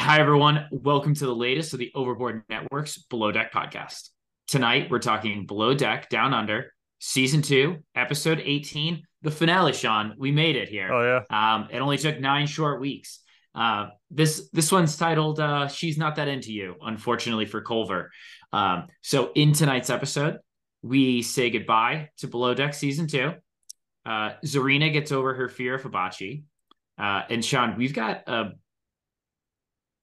Hi, everyone. Welcome to the latest of the Overboard Network's Below Deck podcast. Tonight, we're talking Below Deck Down Under, Season 2, Episode 18, the finale, Sean. We made it here. Oh, yeah. Um, it only took nine short weeks. Uh, this this one's titled uh, "She's Not That Into You." Unfortunately for Culver. Um, so in tonight's episode, we say goodbye to Below Deck Season Two. Uh, Tzarina gets over her fear of Hibachi, uh, and Sean, we've got a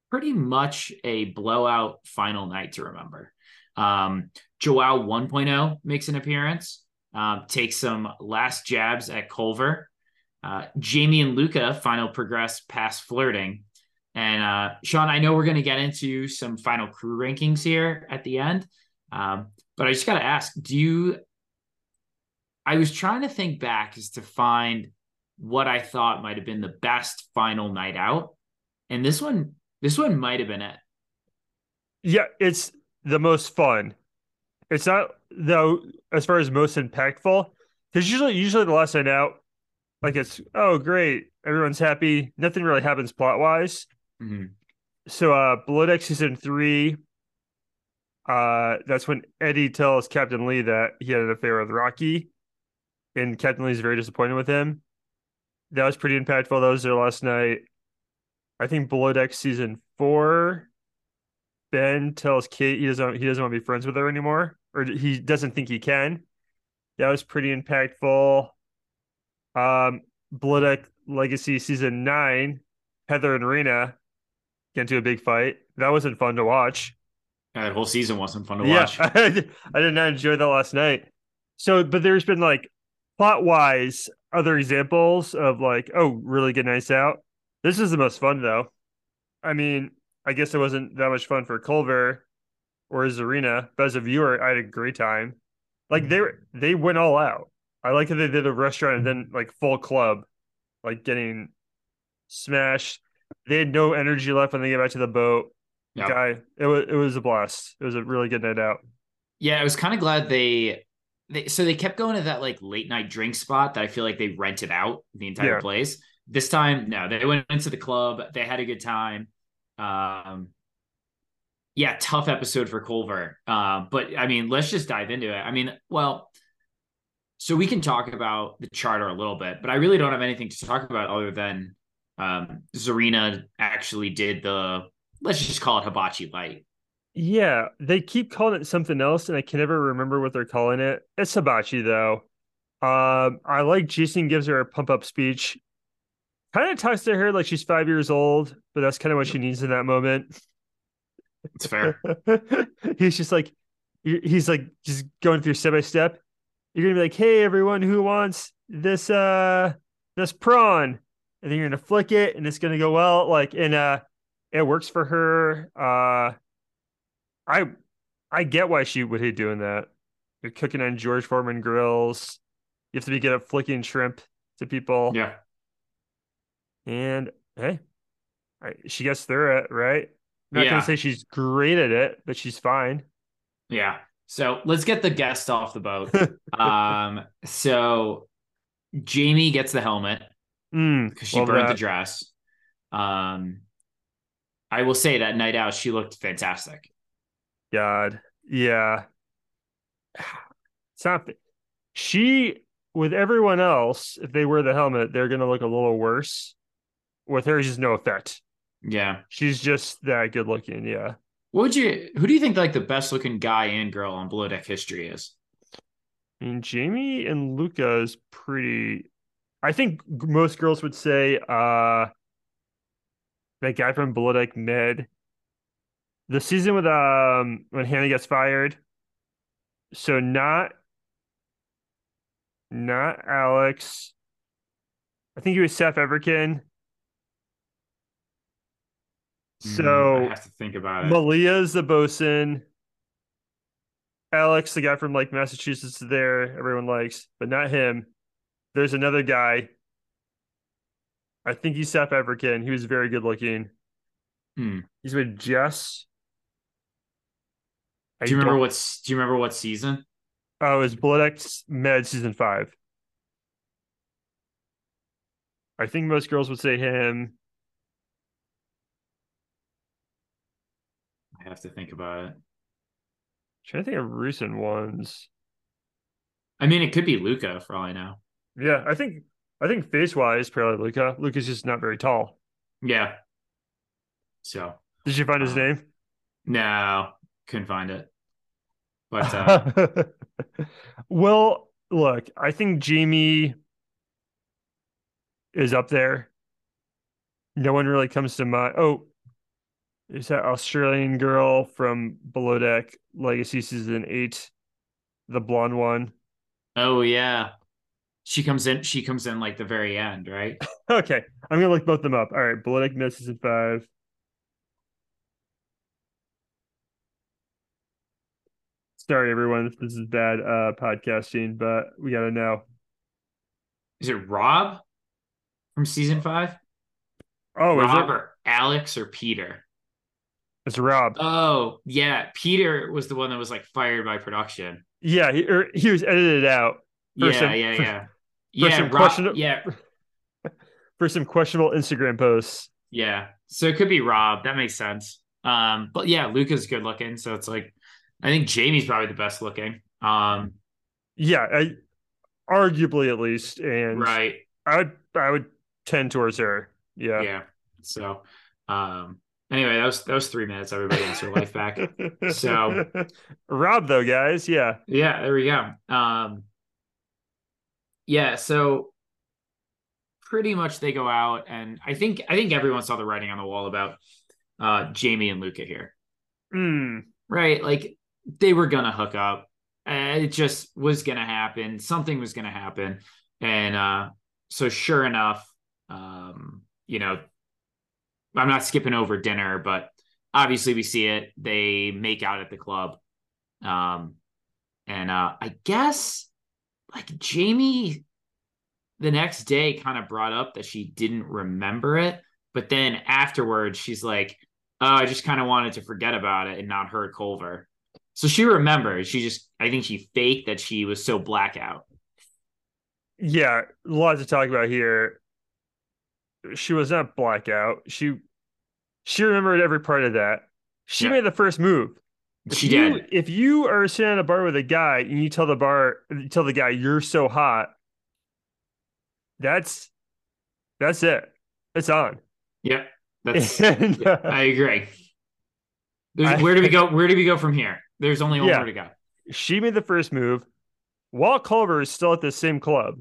pretty much a blowout final night to remember. Um, Joao 1.0 makes an appearance, um, takes some last jabs at Culver. Uh, Jaimee and Luka final progress past flirting. And uh, Sean, I know we're going to get into some final crew rankings here at the end, um, but I just got to ask: Do you? I was trying to think back as to find what I thought might have been the best final night out, and this one this one might have been it. Yeah, it's the most fun. It's not though as far as most impactful. Because usually usually the last night out, like it's oh great, everyone's happy. Nothing really happens plot wise. Mm-hmm. So uh Below Deck season three, uh that's when Eddie tells Captain Lee that he had an affair with Rocky. And Captain Lee's very disappointed with him. That was pretty impactful. That was their last night. I think Below Deck season four, Ben tells Kate he doesn't he doesn't want to be friends with her anymore, or he doesn't think he can. That was pretty impactful. Um, Below Deck Legacy season nine, Heather and Rayna get into a big fight. That wasn't fun to watch. That whole season wasn't fun to yeah, watch. I did not enjoy that last night. So, but there's been like plot wise other examples of like, oh, really good nights out. This is the most fun though. I mean, I guess it wasn't that much fun for Culver or Tzarina, but as a viewer, I had a great time. Like mm. they were, they went all out. I like that they did a restaurant and then like full club, like getting smashed. They had no energy left when they get back to the boat. Yep. Guy, it was it was a blast. It was a really good night out. Yeah, I was kind of glad they they so they kept going to that like late night drink spot that I feel like they rented out the entire Yeah. place. This time, no, they went into the club. They had a good time. Um, yeah, tough episode for Culver. Uh, but I mean, let's just dive into it. I mean, well, so we can talk about the charter a little bit, but I really don't have anything to talk about other than um, Tzarina actually did the let's just call it hibachi light. Yeah, they keep calling it something else, and I can never remember what they're calling it. It's hibachi though. Um, I like Jason gives her a pump up speech. Kind of talks to her like she's five years old, but that's kind of what she needs in that moment. It's fair. he's just like, he's like just going through step by step. You're gonna be like, "Hey, everyone, who wants this uh this prawn?" And then you're gonna flick it, and it's gonna go well. Like, and uh, it works for her. Uh, I I get why she would hate doing that. You're cooking on George Foreman grills. You have to be good at flicking shrimp to people. yeah. And hey, I- she gets through it, right? Not Yeah. gonna say she's great at it, but she's fine. Yeah. So let's get the guest off the boat. um, so Jaimee gets the helmet Mm, because she love burned that. the dress. Um, I will say that night out, she looked fantastic. God, yeah. It's not. She with everyone else, if they wear the helmet, they're gonna look a little worse. With her, just no effect. Yeah. She's just that good looking. Yeah. What would you? Who do you think like the best looking guy and girl on Below Deck history is? I mean, Jaimee and Luka is pretty. I think most girls would say uh that guy from Below Deck Med. The season with um when Hannah gets fired. So not not Alex. I think he was Seth Everkin. Mm, So I have to think about it. Malia's the bosun. Alex, the guy from like Massachusetts, there. Everyone likes, but not him. There's another guy. I think he's South African. He was very good looking. Hmm. He's with Jess. I Do you remember what's? Do you remember what season? Oh, it was Below Deck Med season five. I think most girls would say him. I have to think about it. trying to think of recent ones. I mean, it could be Luka for all I know. Yeah, I think I think face wise, probably Luka. Luka's just not very tall. Yeah. So Did you find his Uh, name? no, couldn't find it. But uh, well, look, I think Jaimee is up there. No one really comes to mind. Oh, is that Australian girl from Below Deck Legacy season eight, the blonde one? oh yeah, she comes in. She comes in like the very end, right? Okay, I'm gonna look both them up. All right, Below Deck Med season five. Sorry, everyone, if this is bad uh podcasting, but we gotta know. Is it Rob from season five? Oh, is it? or Alex or Peter? It's Rob. Oh yeah, Peter was the one that was like fired by production. Yeah, he, or he was edited out For yeah, some- yeah, for- yeah. for Yeah, Rob, questionable- yeah, for some questionable Instagram posts. yeah. So it could be Rob. That makes sense. Um, but yeah, Luka's good looking, so it's like I think Jaimee's probably the best looking. Um, Yeah, I, arguably at least, and right. I would I would tend towards her. Yeah. Yeah. So um anyway, that was that was three minutes. Everybody gets their life back. So- Rob though, guys, yeah, Yeah, there we go. Um yeah, so pretty much they go out and I think I think everyone saw the writing on the wall about uh Jaimee and Luka here. mm, Right? Like they were gonna hook up. It just was gonna happen. Something was gonna happen. And uh so sure enough, um, you know, I'm not skipping over dinner, but obviously we see it. They make out at the club. Um and uh I guess like Jaimee the next day kind of brought up that she didn't remember it, but then afterwards she's like, "Oh, I just kind of wanted to forget about it and not hurt Culver." So she remembers. She just, I think she faked that she was so blackout. yeah, a lot to talk about here. She was not blackout. She she remembered every part of that. She Yeah. made the first move. If She you, did. If you are sitting at a bar with a guy and you tell the bar, you tell the guy you're so hot, that's that's it. It's on. Yep, that's. And, yeah, uh, I agree. There's, I- where do we go? Where do we go from here? There's only one Yeah. more to go. she made the first move. Walt Culver is still at the same club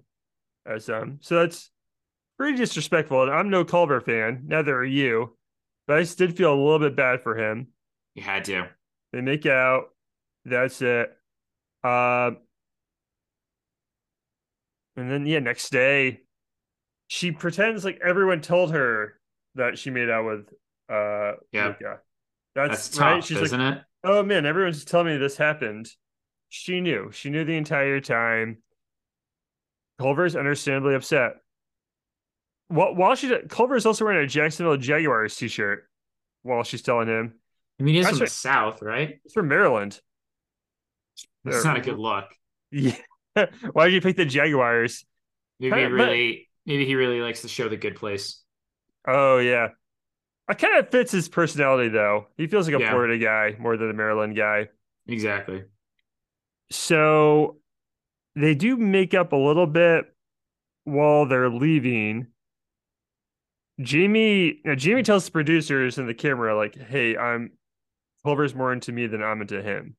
as them, so that's pretty disrespectful. And I'm no Culver fan, neither are you, but I just did feel a little bit bad for him. You had to. They make out. That's it. Um, and then yeah, next day, she pretends like everyone told her that she made out with uh Yeah. Luka. That's, That's right. tough, She's like, isn't it? oh man, everyone's telling me this happened. She knew. She knew the entire time. Culver's understandably upset. While, while she Culver's also wearing a Jacksonville Jaguars t-shirt while she's telling him I mean, he's That's from the. South, right? He's from Maryland. It's not a good look. Yeah. Why did you pick the Jaguars? Maybe Kinda- he really, maybe he really likes to show the good place. Oh yeah. It kind of fits his personality though. He feels like a Yeah. Florida guy more than a Maryland guy. Exactly. So they do make up a little bit while they're leaving. Jaimee now Jaimee tells the producers and the camera, like, hey, I'm Culver's more into me than I'm into him.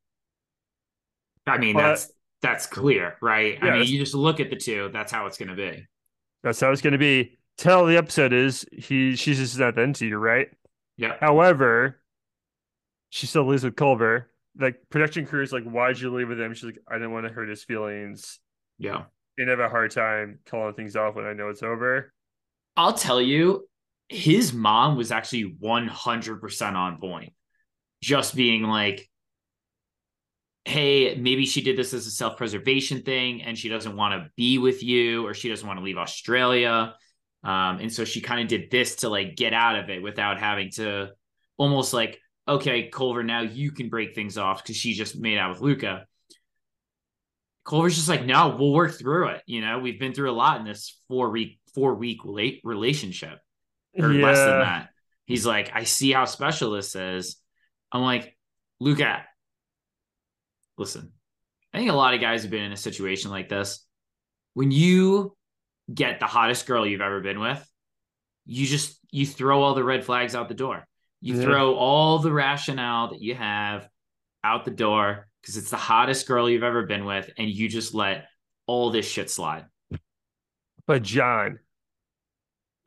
I mean, But- that's that's clear, right? Yeah, I mean, you just look at the two. That's how it's going to be. That's how it's gonna be. Tell the episode is he she's just not into you, right? Yeah. However, she still lives with Culver. Like production crew is like, why'd you leave with him? She's like, I didn't want to hurt his feelings. Yeah. And have a hard time calling things off when I know it's over. I'll tell you, his mom was actually 100% on point. Just being like, hey, maybe she did this as a self preservation thing and she doesn't want to be with you or she doesn't want to leave Australia. Um, and so she kind of did this to like get out of it without having to almost like, okay, Culver, now you can break things off because she just made out with Luka. Culver's just like, no, we'll work through it. You know, we've been through a lot in this four week, four week late relationship or yeah. less than that. He's like, I see how special this is. I'm like, Luka, listen, I think a lot of guys have been in a situation like this. When you get the hottest girl you've ever been with, you just you throw all the red flags out the door. You yeah. throw all the rationale that you have out the door because it's the hottest girl you've ever been with, and you just let all this shit slide. But John,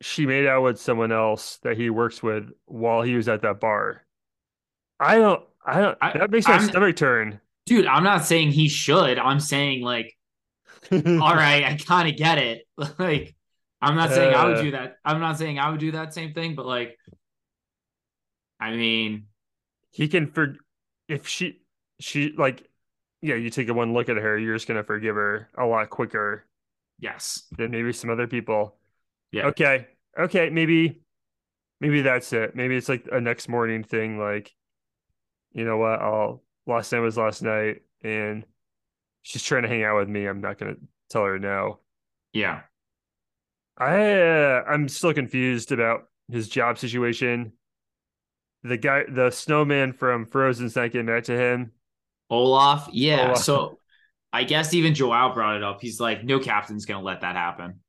she made out with someone else that he works with while he was at that bar. I don't I don't I, that makes my I'm, stomach turn. Dude, I'm not saying he should. I'm saying like all right, I kind of get it. like I'm not saying uh, I would uh. do that. I'm not saying I would do that same thing, but like I mean he can for if she she like yeah, you take a one look at her, you're just gonna forgive her a lot quicker. Yes. Than maybe some other people. Yeah. Okay. Okay. Maybe, maybe that's it. Maybe it's like a next morning thing. Like, you know what? I'll last night was last night, and she's trying to hang out with me. I'm not gonna tell her no. Yeah. I uh, I'm still confused about his job situation. The guy, the snowman from Frozen's not getting back to him. Olaf, yeah. Olaf. So I guess even Joao brought it up. He's like, no captain's gonna let that happen.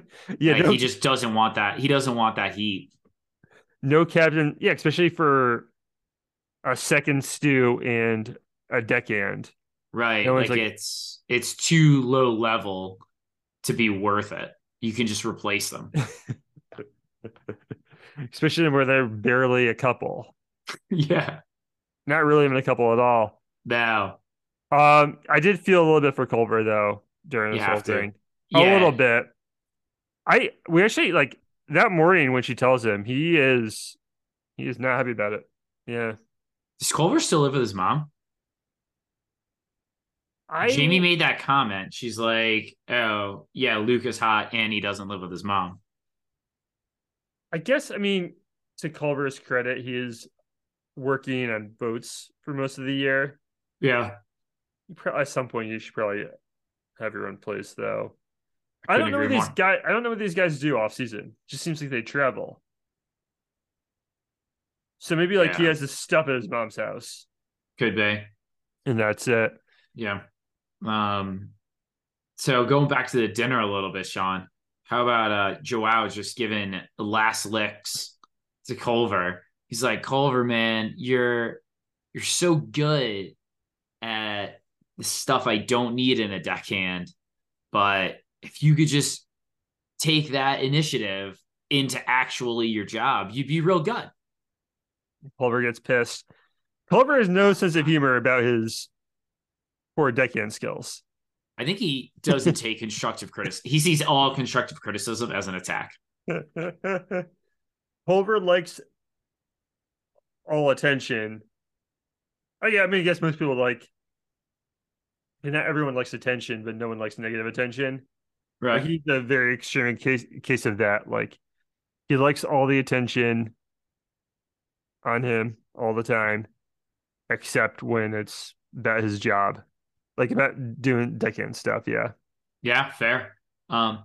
yeah, like, no, he just doesn't want that. He doesn't want that heat. No captain, yeah, especially for a second stew and a deckhand. Right. No like, like it's it's too low level to be worth it. You can just replace them. especially where they're barely a couple. yeah. Not really even a couple at all. No. Um, I did feel a little bit for Culver though during this whole to. thing. Yeah. A little bit. I we actually like that morning when she tells him he is he is not happy about it. Yeah. Does Culver still live with his mom? I Jaimee made that comment. She's like, "Oh, yeah, Luke is hot and he doesn't live with his mom." I guess I mean to Culver's credit, he is working on boats for most of the year. Yeah. At some point, you should probably have your own place, though. I, don't know what these guys. I don't know what these guys do off season. Just seems like they travel. So maybe like yeah. he has the stuff at his mom's house. Could be. And that's it. Yeah. Um. So going back to the dinner a little bit, Sean. How about uh Joao just giving last licks to Culver? He's like, Culver, man, you're you're so good at the stuff I don't need in a deckhand, but if you could just take that initiative into actually your job, you'd be real good. Culver gets pissed. Culver has no sense of humor about his poor deckhand skills. I think he doesn't take constructive criticism. He sees all constructive criticism as an attack. Culver likes all attention. Oh yeah, I mean, I guess most people like. And not everyone likes attention, but no one likes negative attention. Right. he's a very extreme case case of that. Like he likes all the attention on him all the time, except when it's about his job. Like about doing deckhand stuff, yeah. Yeah, fair. Um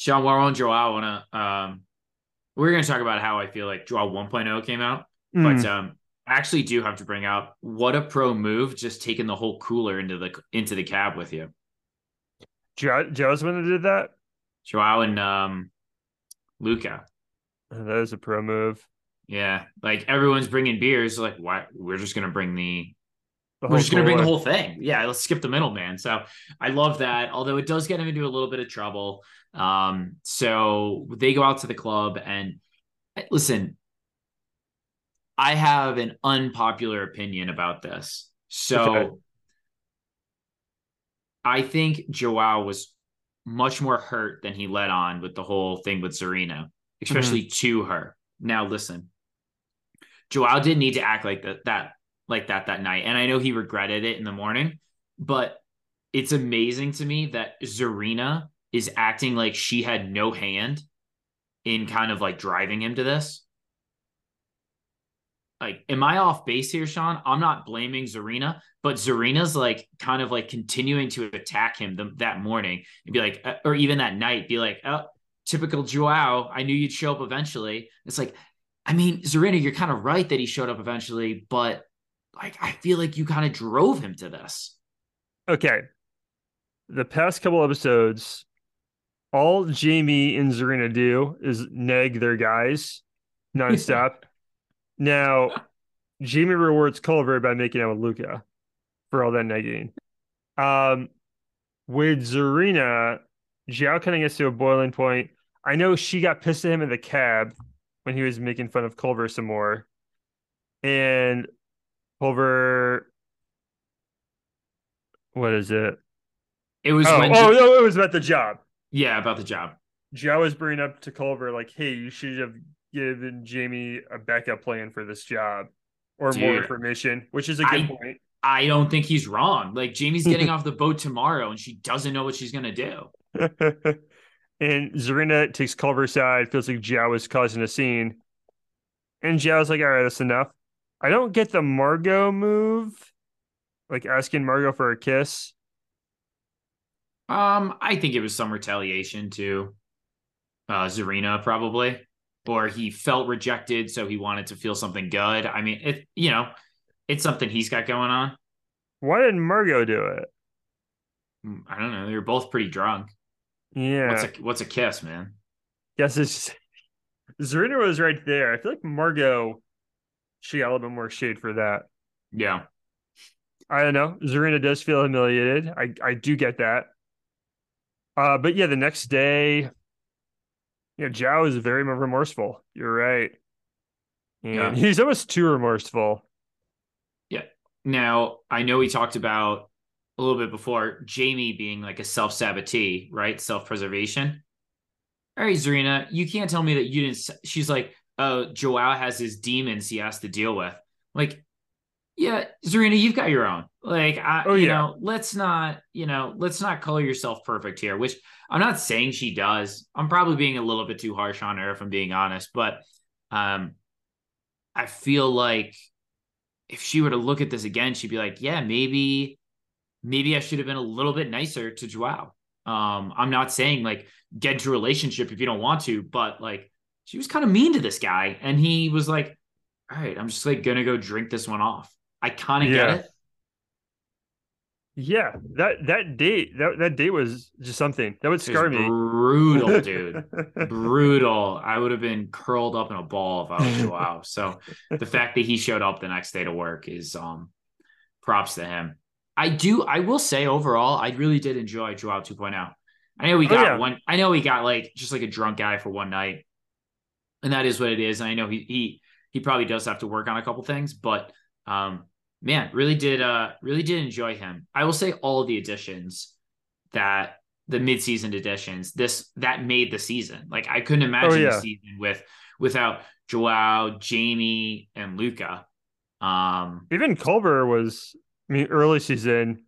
Sean, while on Joao, I want to, um, we're going to talk about how I feel like Joao 1.0 came out, mm. but um, I actually do have to bring out what a pro move just taking the whole cooler into the into the cab with you. Joe, Joe's one that did that. Joao and um, Luka. That is a pro move. Yeah, like everyone's bringing beers. Like, why? We're just gonna bring the. We're just gonna bring the whole thing. Yeah, let's skip the middleman. So I love that. Although it does get him into a little bit of trouble. Um, so they go out to the club and eh, listen. I have an unpopular opinion about this. So Okay. I think Joao was much more hurt than he let on with the whole thing with Tzarina, especially to her. Now listen, Joao didn't need to act like that that like that that night, and I know he regretted it in the morning, but it's amazing to me that Tzarina is acting like she had no hand in kind of like driving him to this. Like, am I off base here, Sean? I'm not blaming Tzarina, but Tzarina's like kind of like continuing to attack him the, that morning and be like, uh, or even that night, be like, oh, typical Joao. I knew you'd show up eventually. It's like, I mean, Tzarina, you're kind of right that he showed up eventually, but like, I feel like you kind of drove him to this. Okay. The past couple episodes, all Jaimee and Tzarina do is nag their guys nonstop. now, Jaimee rewards Culver by making out with Luka for all that nagging. Um, with Tzarina, Joao kind of gets to a boiling point. I know she got pissed at him in the cab when he was making fun of Culver some more. And Culver, what is it? It was Oh, when, oh no, it was about the job. yeah, about the job. Joe was bringing up to Culver like, "Hey, you should have given Jaimee a backup plan for this job, or more Dude, information," which is a good I- point. I don't think he's wrong. Like Jaimee's getting off the boat tomorrow and she doesn't know what she's gonna do. and Tzarina takes Culver's side, feels like Joao is causing a scene, and Joao's like, "All right, that's enough." I don't get the Margot move, like asking Margot for a kiss. Um, I think it was some retaliation to uh Tzarina, probably. Or he felt rejected, so he wanted to feel something good. I mean, it you know, it's something he's got going on. Why didn't Margot do it? Mm, I don't know. They were both pretty drunk. Yeah, What's a what's a kiss, man? Yes, it's Tzarina was right there. I feel like Margot, she got a little bit more shade for that. Yeah. I don't know. Tzarina does feel humiliated. I I do get that. Uh, but yeah, the next day, yeah, Joao is very remorseful. You're right, and Yeah. he's almost too remorseful. Yeah. Now, I know we talked about a little bit before Jaimee being like a self sabotee, right? Self preservation. All right, Tzarina, you can't tell me that you didn't. She's like, oh, Joao has his demons he has to deal with. Like, yeah, Tzarina, you've got your own. Like, I, Oh, you yeah. know, let's not, you know, let's not color yourself perfect here, which I'm not saying she does. I'm probably being a little bit too harsh on her if I'm being honest, but um, I feel like if she were to look at this again, she'd be like, yeah, maybe, maybe I should have been a little bit nicer to Joao. Um, I'm not saying like get into a relationship if you don't want to, but like she was kind of mean to this guy, and he was like, all right, I'm just like gonna go drink this one off. I kind of Yeah. get it. Yeah, that that date that that date was just something that would scar me. brutal, dude. brutal. I would have been curled up in a ball if I was Joao. So the fact that he showed up the next day to work is um props to him. I do I will say overall, I really did enjoy Joao 2.0. I know we Oh, got yeah. one I know we got like just like a drunk guy for one night. And that is what it is. And I know he he he probably does have to work on a couple things, but um man, really did uh really did enjoy him. I will say all the additions that the midseason additions this that made the season. Like I couldn't imagine Oh, yeah. the season with without Joao, Jaimee, and Luka. Um Even Culver was, I mean, early season,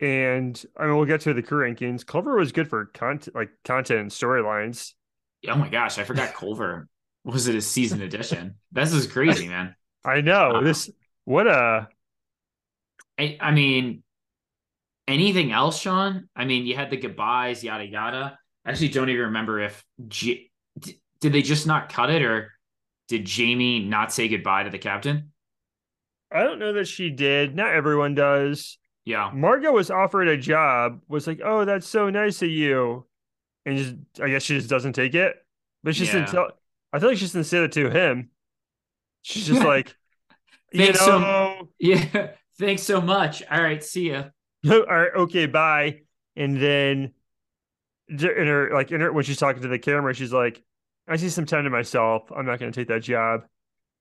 and I mean, we'll get to the crew rankings. Culver was good for content, like content and storylines. Oh my gosh, I forgot Culver was it a season edition. This is crazy, man. I know Uh, this. What a I, I mean, anything else, Sean? I mean, you had the goodbyes, yada yada. I actually don't even remember if did they just not cut it, or did Jaimee not say goodbye to the captain? I don't know that she did. Not everyone does. Yeah, Margot was offered a job. Was like, oh, that's so nice of you, and just I guess she just doesn't take it. But she Yeah. didn't tell. I feel like she doesn't say that to him. She's just like, you Thanks so- know, Yeah. Thanks so much. All right. See ya. all right, okay, bye. And then in her like in her when she's talking to the camera, she's like, I see some time to myself. I'm not gonna take that job.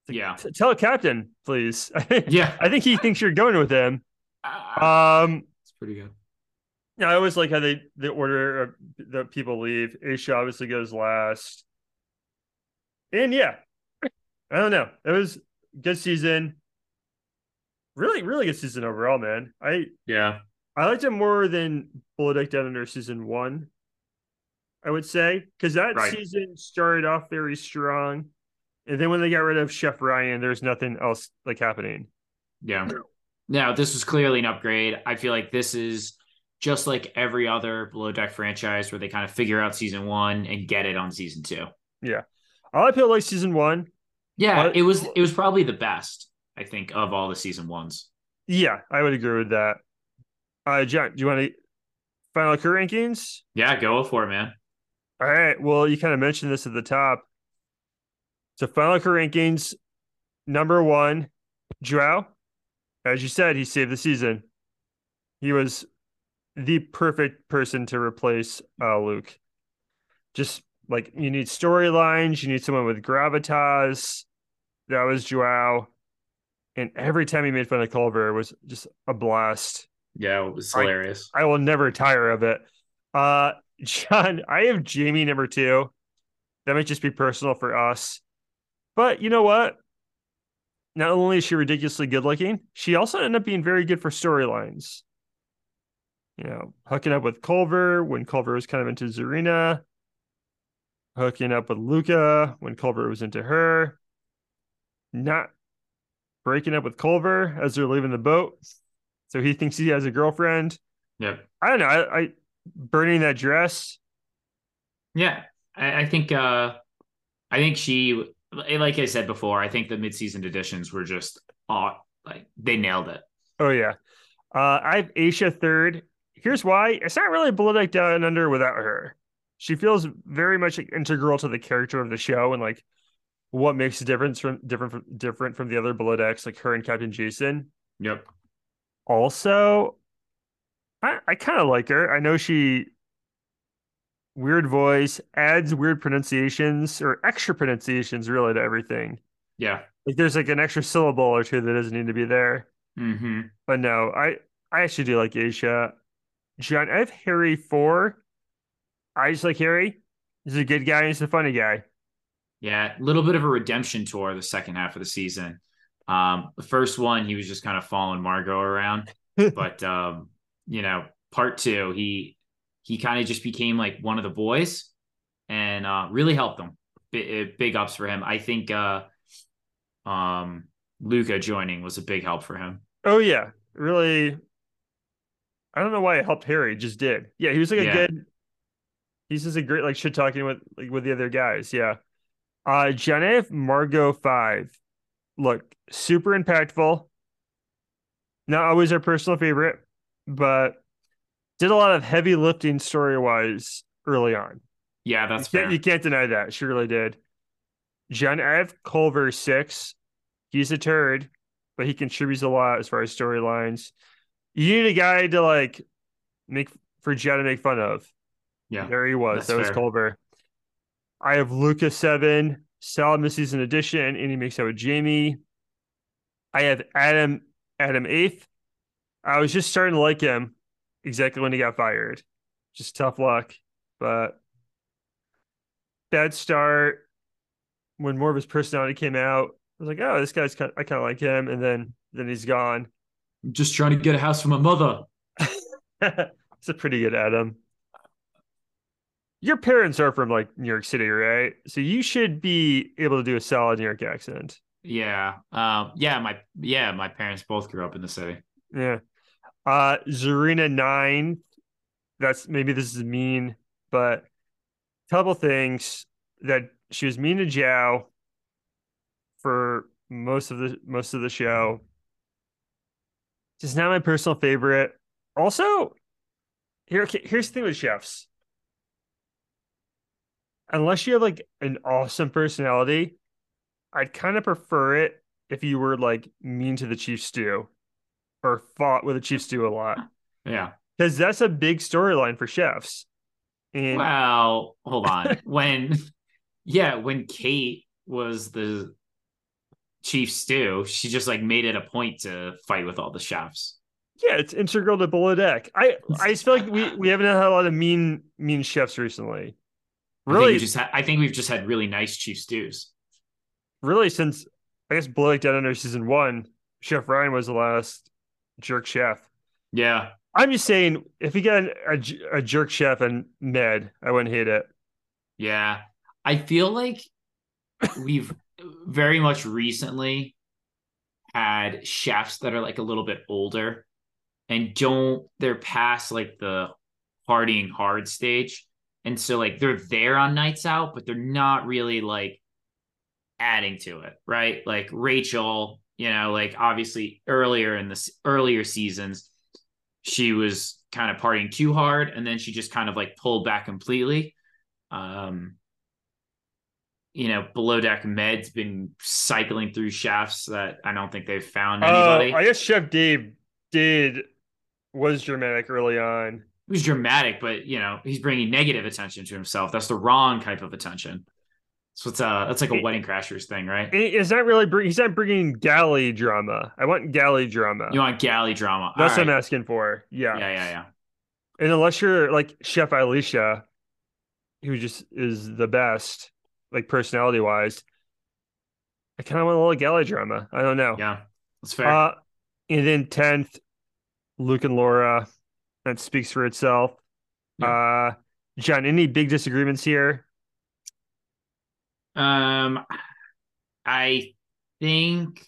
Like, Yeah. "T- Tell captain, please. Yeah. I think he thinks you're going with him. Ah, Um it's pretty good. Yeah, I always like how they the order of the people leave. Aesha obviously goes last. And yeah, I don't know. It was good season. Really, really good season overall, man. I Yeah. I liked it more than Below Deck Down Under season one. I would say because that Right. season started off very strong, and then when they got rid of Chef Ryan, there's nothing else like happening. Yeah. Now, this was clearly an upgrade. I feel like this is just like every other Below Deck franchise where they kind of figure out season one and get it on season two. Yeah. I people like season one. Yeah, it was it was probably the best, I think, of all the season ones. Yeah, I would agree with that. Uh, John, do you want to final career rankings? Yeah, go for it, man. All right. Well, you kind of mentioned this at the top. So final career rankings, number one, Joao. As you said, he saved the season. He was the perfect person to replace uh, Luke. Just like you need storylines, you need someone with gravitas. That was Joao. And every time he made fun of Culver was just a blast. Yeah, it was hilarious. I will never tire of it. Uh John, I have Jaimee number two. That might just be personal for us. But you know what? Not only is she ridiculously good looking, she also ended up being very good for storylines. You know, hooking up with Culver when Culver was kind of into Tzarina, hooking up with Luka when Culver was into her, not breaking up with Culver as they're leaving the boat. So he thinks he has a girlfriend. Yep. I don't know. I, I burning that dress. Yeah. I, I think uh I think she like I said before, I think the mid-season editions were just aw like they nailed it. Oh yeah. Uh, I have Aesha third. Here's why. It's not really Below Deck Down Under without her. She feels very much integral to the character of the show and like what makes a difference from different from different from the other Below Decks, like her and Captain Jason. Yep. Also, I, I kind of like her. I know she weird voice, adds weird pronunciations or extra pronunciations really to everything. Yeah. Like there's like an extra syllable or two that doesn't need to be there. Mm-hmm. But no, I I actually do like Aesha. John, I have Harry four. I just like Harry. He's a good guy. He's a funny guy. Yeah, a little bit of a redemption tour the second half of the season. Um, the first one, he was just kind of following Margot around, but um, you know, part two, he he kind of just became like one of the boys, and uh, really helped them. Big, big ups for him. I think uh, um, Luka joining was a big help for him. Oh yeah, really. I don't know why it helped Harry. it Just did. Yeah, he was like a Yeah. good. He's just a great like shit talking with like with the other guys. Yeah. Uh, I Margot five. Look, super impactful. Not always our personal favorite, but did a lot of heavy lifting story wise early on. Yeah, that's you, can't, fair. you can't deny that. She really did. I Culver six. He's a turd, but he contributes a lot as far as storylines. You need a guy to like make for Jen to make fun of. Yeah, There he was. that was. Culver. I have Lucas seven, solid mid-season addition, and he makes out with Jaimee. I have Adam Adam eighth. I was just starting to like him exactly when he got fired. Just tough luck, but bad start. When more of his personality came out, I was like, "Oh, this guy's kind. of, I kind of like him," and then then he's gone. I'm just trying to get a house for my mother. it's a pretty good Adam. Your parents are from like New York City, right? So you should be able to do a solid New York accent. Yeah, um, yeah, my yeah, my parents both grew up in the city. Yeah. Uh Tzarina nine. That's maybe this is mean, but couple things that she was mean to Joao for most of the most of the show. Just not my personal favorite. Also, here here's the thing with chefs. unless you have like an awesome personality, I'd kind of prefer it if you were like mean to the chief stew or fought with the chief stew a lot. Yeah. Because that's a big storyline for chefs. And Well, hold on. when yeah, when Kate was the chief stew, she just like made it a point to fight with all the chefs. yeah, it's integral to Below Deck. I I just feel like we, we haven't had a lot of mean mean chefs recently. I think Really, just had, I think we've just had really nice chief stews. really since I guess Below Deck Down Under season one, Chef Ryan was the last jerk chef. Yeah. I'm just saying, if we get a, a jerk chef and Med, I wouldn't hate it. Yeah. I feel like we've very much recently had chefs that are like a little bit older and don't they're past like the partying hard stage. And so like they're there on nights out, but they're not really like adding to it, right? Like Rachel, you know, like obviously earlier in the earlier seasons, she was kind of partying too hard and then she just kind of like pulled back completely. Um, you know, below deck med's been cycling through shafts that I don't think they've found anybody. Uh, I guess Chef Dave did was dramatic early on. It was dramatic, but you know, he's bringing negative attention to himself. That's the wrong type of attention. So it's uh that's like a It- wedding crashers thing, right? He- He's not really. Bring, he's not bringing galley drama. I want galley drama. You want galley drama? That's what I'm asking for. Yeah. Yeah, yeah, yeah. And unless you're like Chef Alicia, who just is the best, like personality wise, I kind of want a little galley drama. I don't know. Yeah, that's fair. Uh, and then tenth, Luke and Laura. That speaks for itself. Uh, John, any big disagreements here? Um, I think.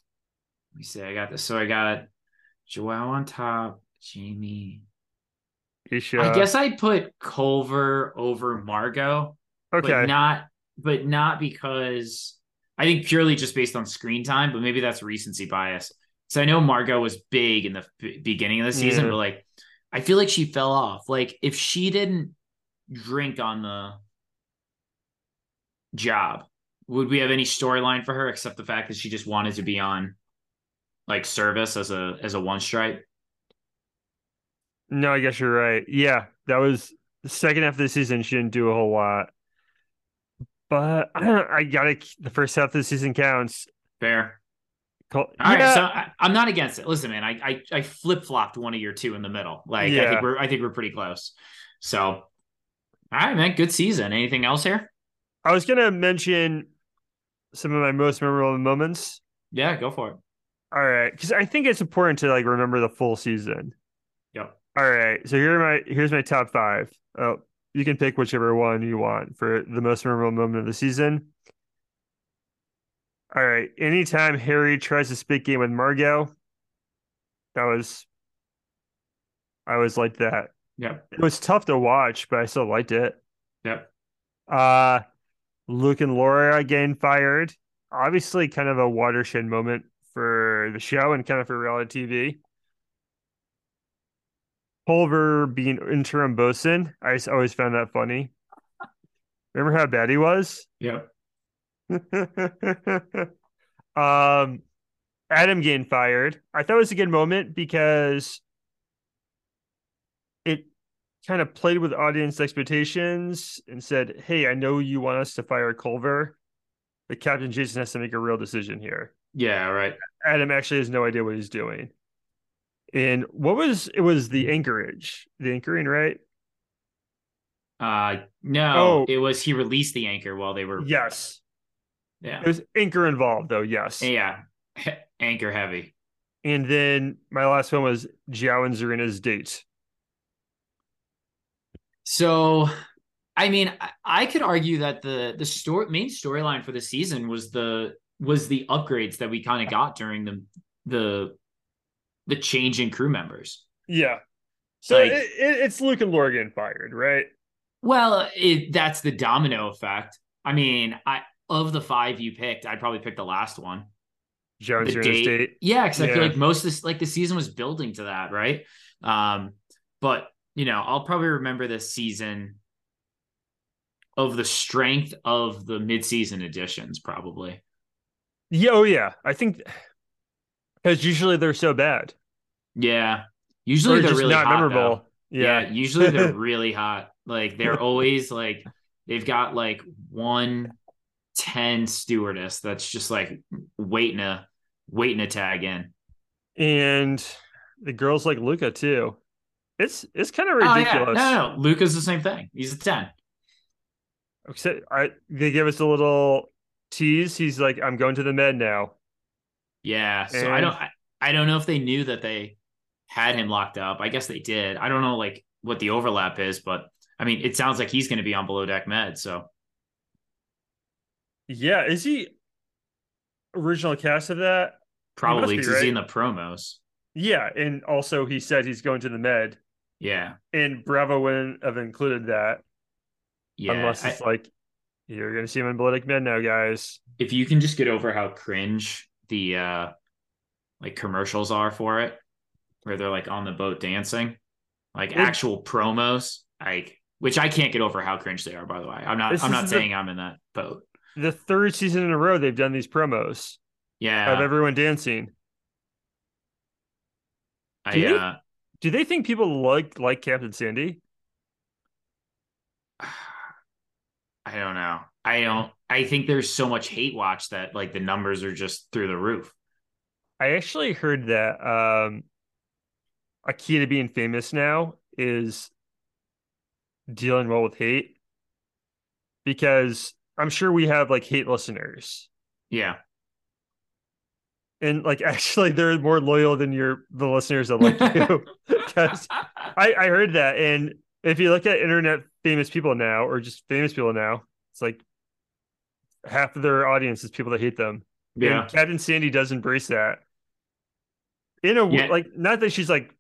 Let me see. I got this. So I got Joao on top, Jaimee. Aesha. I guess I put Culver over Margot, Okay. but not, but not because I think purely just based on screen time. But maybe that's recency bias. So I know Margot was big in the b- beginning of the season, Yeah. but like I feel like she fell off. Like if she didn't drink on the job, would we have any storyline for her except the fact that she just wanted to be on like service as a as a one stripe? No, I guess you're right. Yeah, that was the second half of the season. She didn't do a whole lot, but I gotta. The first half of the season counts. Fair. All right, yeah, so I, I'm not against it. Listen, man, I I, I flip flopped one of your two in the middle. Like I Yeah. think we're I think we're pretty close. So, all right, man, good season. Anything else here? I was gonna mention some of my most memorable moments. Yeah, go for it. All right, because I think it's important to like remember the full season. Yep. All right, so here are my here's my top five. Oh, you can pick whichever one you want for the most memorable moment of the season. All right, anytime Harry tries to spit game with Margot, that was I always liked that. Yep. It was tough to watch, but I still liked it. Yep. Uh Luke and Laura getting fired. Obviously, kind of a watershed moment for the show and kind of for reality TV. Culver being interim bosun. I always found that funny. Remember how bad he was? Yep. um Adam getting fired. I thought it was a good moment because it kind of played with audience expectations and said, Hey, I know you want us to fire Culver, but Captain Jason has to make a real decision here. Yeah. Right. Adam actually has no idea what he's doing. And what was it was the anchorage, the anchoring, right? Uh, no, Oh. it was he released the anchor while they were. Yes. Yeah. It was anchor involved though, yes. Yeah. Anchor heavy. And then my last one was Joao and Tzarina's date. So, I mean, I, I could argue that the the story main storyline for the season was the was the upgrades that we kind of got during the the the change in crew members. Yeah. So Like- it, it, it's Luke and Laura getting fired, right? Well, it, that's the domino effect. I mean, I of the five you picked, I'd probably pick the last one. And The date. date. Yeah, because I feel like most of this, like the season was building to that, right? Um, but you know, I'll probably remember this season of the strength of the midseason additions, probably. Yeah, oh yeah. I think because usually they're so bad. Yeah. Usually Or they're really not hot, memorable. Yeah. Yeah. Usually they're really hot. Like they're always like they've got like one 10 stewardess that's just like waiting to waiting to tag in. and the girls like Luka too. It's it's kind of Oh, yeah. ridiculous. No, no. Luka's the same thing. He's a 10. Except I they give us a little tease. He's like, I'm going to the med now. Yeah. So I don't I, I don't know if they knew that they had him locked up. I guess they did. I don't know like what the overlap is, but I mean it sounds like he's gonna be on below deck med. So Yeah, is he original cast of that? probably be, because he's right? in the promos. Yeah, and also he said he's going to the med, Yeah. and Bravo wouldn't have included that Yeah. unless I- it's like you're gonna see him in below deck Med now, guys. if you can just get over how cringe the uh like commercials are for it where they're like on the boat dancing like actual promos like which i can't get over how cringe they are by the way. I'm not i'm not is the- saying i'm in that boat. The third season in a row they've done these promos yeah. of everyone dancing. i Do you- uh Do they think people like like Captain Sandy? i don't know. I don't i think there's so much hate watch that like the numbers are just through the roof. I actually heard that um a key to being famous now is dealing well with hate because I'm sure we have like hate listeners. Yeah. And like actually they're more loyal than your the listeners that like you because I, I heard that. And if you look at internet famous people now or just famous people now it's like half of their audience is people that hate them. Yeah. And Captain Sandy does embrace that. In a Yeah. like, not that she's like,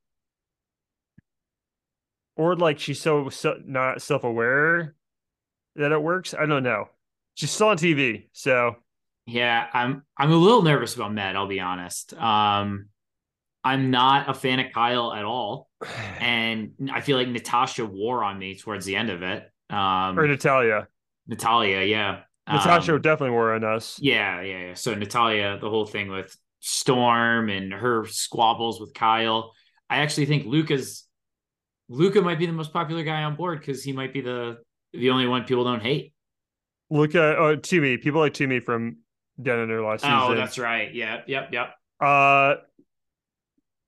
or like she's so, so not self aware that it works. I don't know. She's still on TV, so Yeah, I'm I'm a little nervous about Med, I'll be honest. Um I'm not a fan of Kyle at all. And I feel like Natasha wore on me towards the end of it. Um or Natalia. Natalia, yeah. Natasha Um, definitely wore on us. yeah, yeah, yeah. So Natalia, the whole thing with Storm and her squabbles with Kyle. I actually think Luka's Luka might be the most popular guy on board because he might be the the only one people don't hate. Luka at oh Tumi. People like Tumi from their last season. Oh, that's right. Yeah, yep, yep. Uh,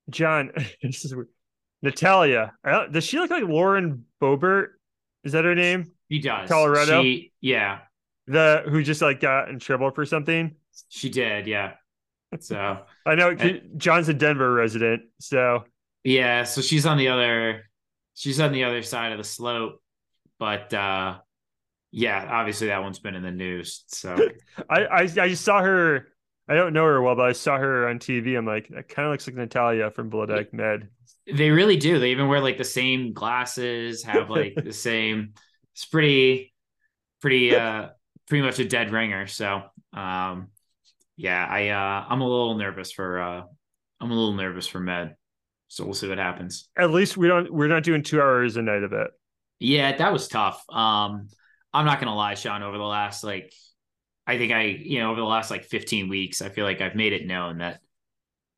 John, this is weird. Natalia. Does she look like Lauren Boebert? Is that her name? He does. Colorado? She, yeah, The who just like got in trouble for something. she did. Yeah. So I know Eh. John's a Denver resident, so Yeah, so she's on the other she's on the other side of the slope. But uh yeah, obviously that one's been in the news. So I I, I just saw her. I don't know her well, but I saw her on TV. I'm like, that kind of looks like Natalia from Blood Med. they really do. They even wear like the same glasses, have like the same it's pretty pretty uh pretty much a dead ringer. So um yeah, I uh I'm a little nervous for uh I'm a little nervous for Med. So we'll see what happens. At least we don't. We're not doing two hours a night of it. Yeah, that was tough. Um, I'm not gonna lie, Sean. Over the last like, I think I, you know, over the last like 15 weeks, I feel like I've made it known that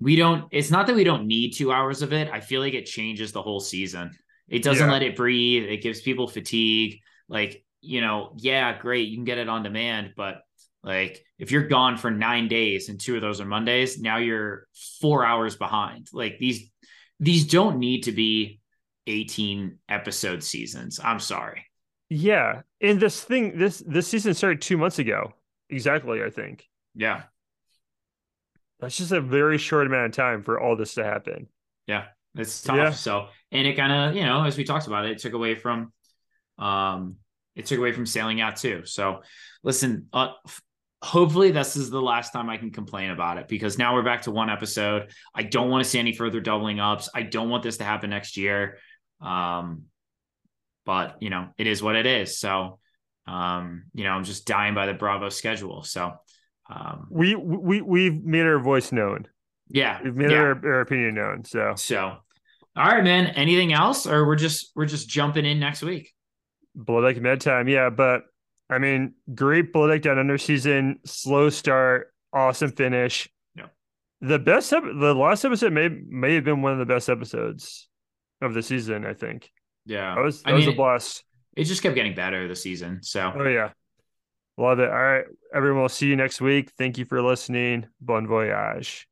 we don't. It's not that we don't need two hours of it. I feel like it changes the whole season. It doesn't Yeah. let it breathe. It gives people fatigue. Like, you know, yeah, great, you can get it on demand, but like if you're gone for nine days and two of those are Mondays, now you're four hours behind. Like these, these don't need to be 18 episode seasons. I'm sorry. Yeah, and this thing, this this season started two months ago. Exactly, I think Yeah. that's just a very short amount of time for all this to happen. Yeah. It's tough. Yeah. So, and it kind of, you know, as we talked about it, it took away from, um, it took away from Sailing Yacht too. So listen, uh, hopefully this is the last time I can complain about it because now we're back to one episode. I don't want to see any further doubling ups. I don't want this to happen next year. Um, but you know, it is what it is. So, um, you know, I'm just dying by the Bravo schedule. So, um, We we we've made our voice known. yeah, We've made yeah. our, our opinion known. So So, all right, man. Anything else, or we're just we're just jumping in next week? blood like med time, yeah. But I mean, great Blood Down Under season, slow start, awesome finish. Yeah. The best, ep- the last episode may may have been one of the best episodes of the season. I think Yeah. that was that I was mean, a blast. It just kept getting better this season. So Oh yeah, love it. All right, everyone. We'll see you next week. Thank you for listening. Bon voyage.